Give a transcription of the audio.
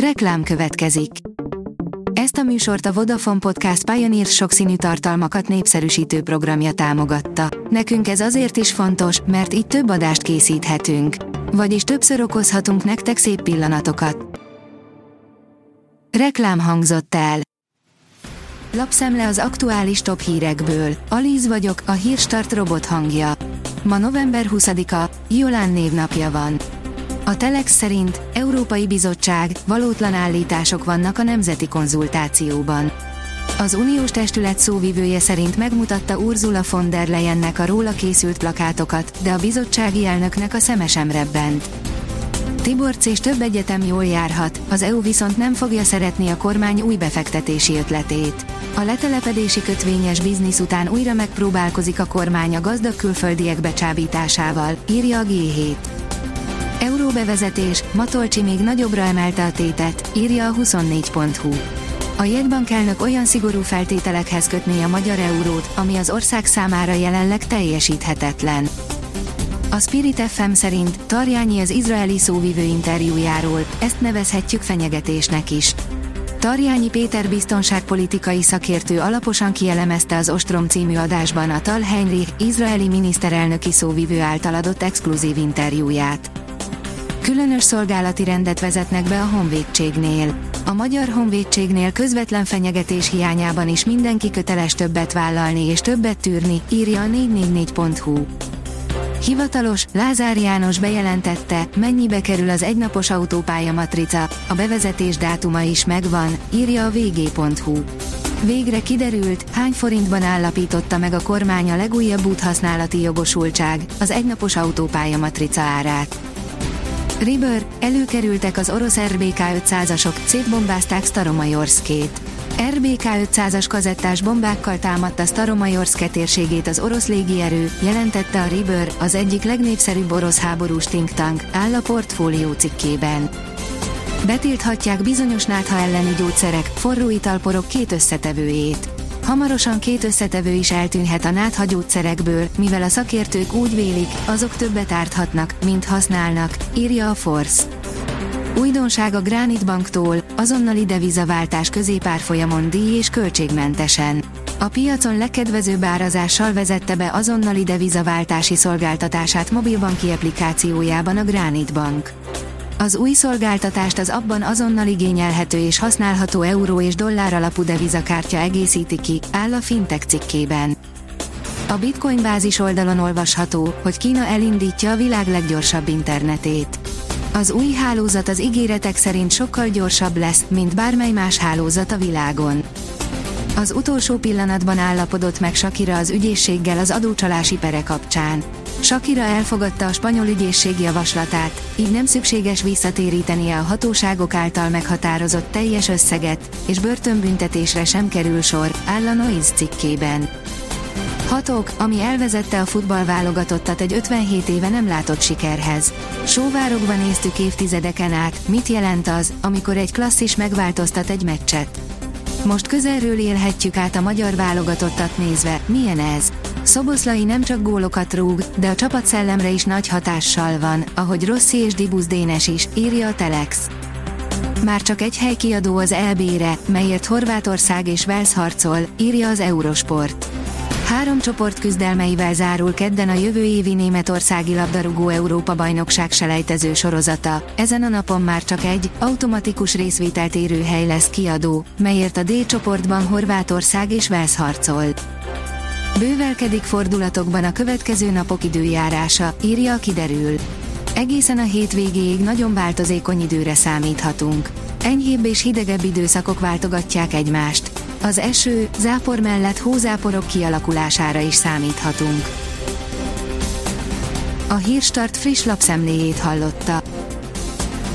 Reklám következik. Ezt a műsort a Vodafone Podcast Pioneer sokszínű tartalmakat népszerűsítő programja támogatta. Nekünk ez azért is fontos, mert így több adást készíthetünk. Vagyis többször okozhatunk nektek szép pillanatokat. Reklám hangzott el. Lapszemle az aktuális top hírekből. Alíz vagyok, a hírstart robot hangja. Ma november 20-a, Jolán névnapja van. A Telex szerint Európai Bizottság valótlan állítások vannak a nemzeti konzultációban. Az uniós testület szóvivője szerint megmutatta Ursula von der Leyennek a róla készült plakátokat, de a bizottsági elnöknek a szeme sem rebbent. Tiborc és több egyetem jól járhat, az EU viszont nem fogja szeretni a kormány új befektetési ötletét. A letelepedési kötvényes biznisz után újra megpróbálkozik a kormány a gazdag külföldiek becsábításával, írja a G7. Euróbevezetés, Matolcsi még nagyobbra emelte a tétet, írja a 24.hu. A jegybank elnök olyan szigorú feltételekhez kötné a magyar eurót, ami az ország számára jelenleg teljesíthetetlen. A Spirit FM szerint Tarjányi az izraeli szóvivő interjújáról, ezt nevezhetjük fenyegetésnek is. Tarjányi Péter biztonságpolitikai szakértő alaposan kielemezte az Ostrom című adásban a Tal Heinrich, izraeli miniszterelnöki szóvivő által adott exkluzív interjúját. Különös szolgálati rendet vezetnek be a honvédségnél. A magyar honvédségnél közvetlen fenyegetés hiányában is mindenki köteles többet vállalni és többet tűrni, írja a 444.hu. Hivatalos, Lázár János bejelentette, mennyibe kerül az egynapos autópálya matrica, a bevezetés dátuma is megvan, írja a vg.hu. Végre kiderült, hány forintban állapította meg a kormány a legújabb úthasználati jogosultság, az egynapos autópálya matrica árát. Riber, előkerültek az orosz RBK 500-asok, szétbombázták Staromajorszkét. RBK 500-as kazettás bombákkal támadta Staromajorszke térségét az orosz légierő, jelentette a Riber, az egyik legnépszerűbb orosz háborús think tank, áll a portfólió cikkében. Betilthatják bizonyos nátha elleni gyógyszerek, forró italporok két összetevőjét. Hamarosan két összetevő is eltűnhet a nátha gyógyszerekből, mivel a szakértők úgy vélik, azok többet árthatnak, mint használnak, írja a Force. Újdonság a Granit Banktól, azonnali devizaváltás középárfolyamon díj és költségmentesen. A piacon legkedvezőbb árazással vezette be azonnali devizaváltási szolgáltatását mobilbanki applikációjában a Granit Bank. Az új szolgáltatást az abban azonnal igényelhető és használható euró és dollár alapú devizakártya egészíti ki, áll a Fintech cikkében. A Bitcoin bázis oldalon olvasható, hogy Kína elindítja a világ leggyorsabb internetét. Az új hálózat az ígéretek szerint sokkal gyorsabb lesz, mint bármely más hálózat a világon. Az utolsó pillanatban állapodott meg Shakira az ügyészséggel az adócsalási pere kapcsán. Shakira elfogadta a spanyol ügyészség javaslatát, így nem szükséges visszatérítenie a hatóságok által meghatározott teljes összeget, és börtönbüntetésre sem kerül sor, áll a Noise cikkében. Hatok, ami elvezette a futballválogatottat egy 57 éve nem látott sikerhez. Sóvárokban néztük évtizedeken át, mit jelent az, amikor egy klasszis megváltoztat egy meccset. Most közelről élhetjük át a magyar válogatottat nézve, milyen ez. Szoboszlai nem csak gólokat rúg, de a csapatszellemre is nagy hatással van, ahogy Rossi és Dibusz Dénes is, írja a Telex. Már csak egy hely kiadó az EB-re, melyért Horvátország és Wales harcol, írja az Eurosport. Három csoport küzdelmeivel zárul kedden a jövő évi németországi labdarúgó Európa-bajnokság selejtező sorozata. Ezen a napon már csak egy, automatikus részvételt érő hely lesz kiadó, melyért a D csoportban Horvátország és Wales harcol. Bővelkedik fordulatokban a következő napok időjárása, írja a kiderül. Egészen a hétvégéig nagyon változékony időre számíthatunk. Enyhébb és hidegebb időszakok váltogatják egymást. Az eső, zápor mellett hózáporok kialakulására is számíthatunk. A Hírstart friss lapszemléjét hallotta.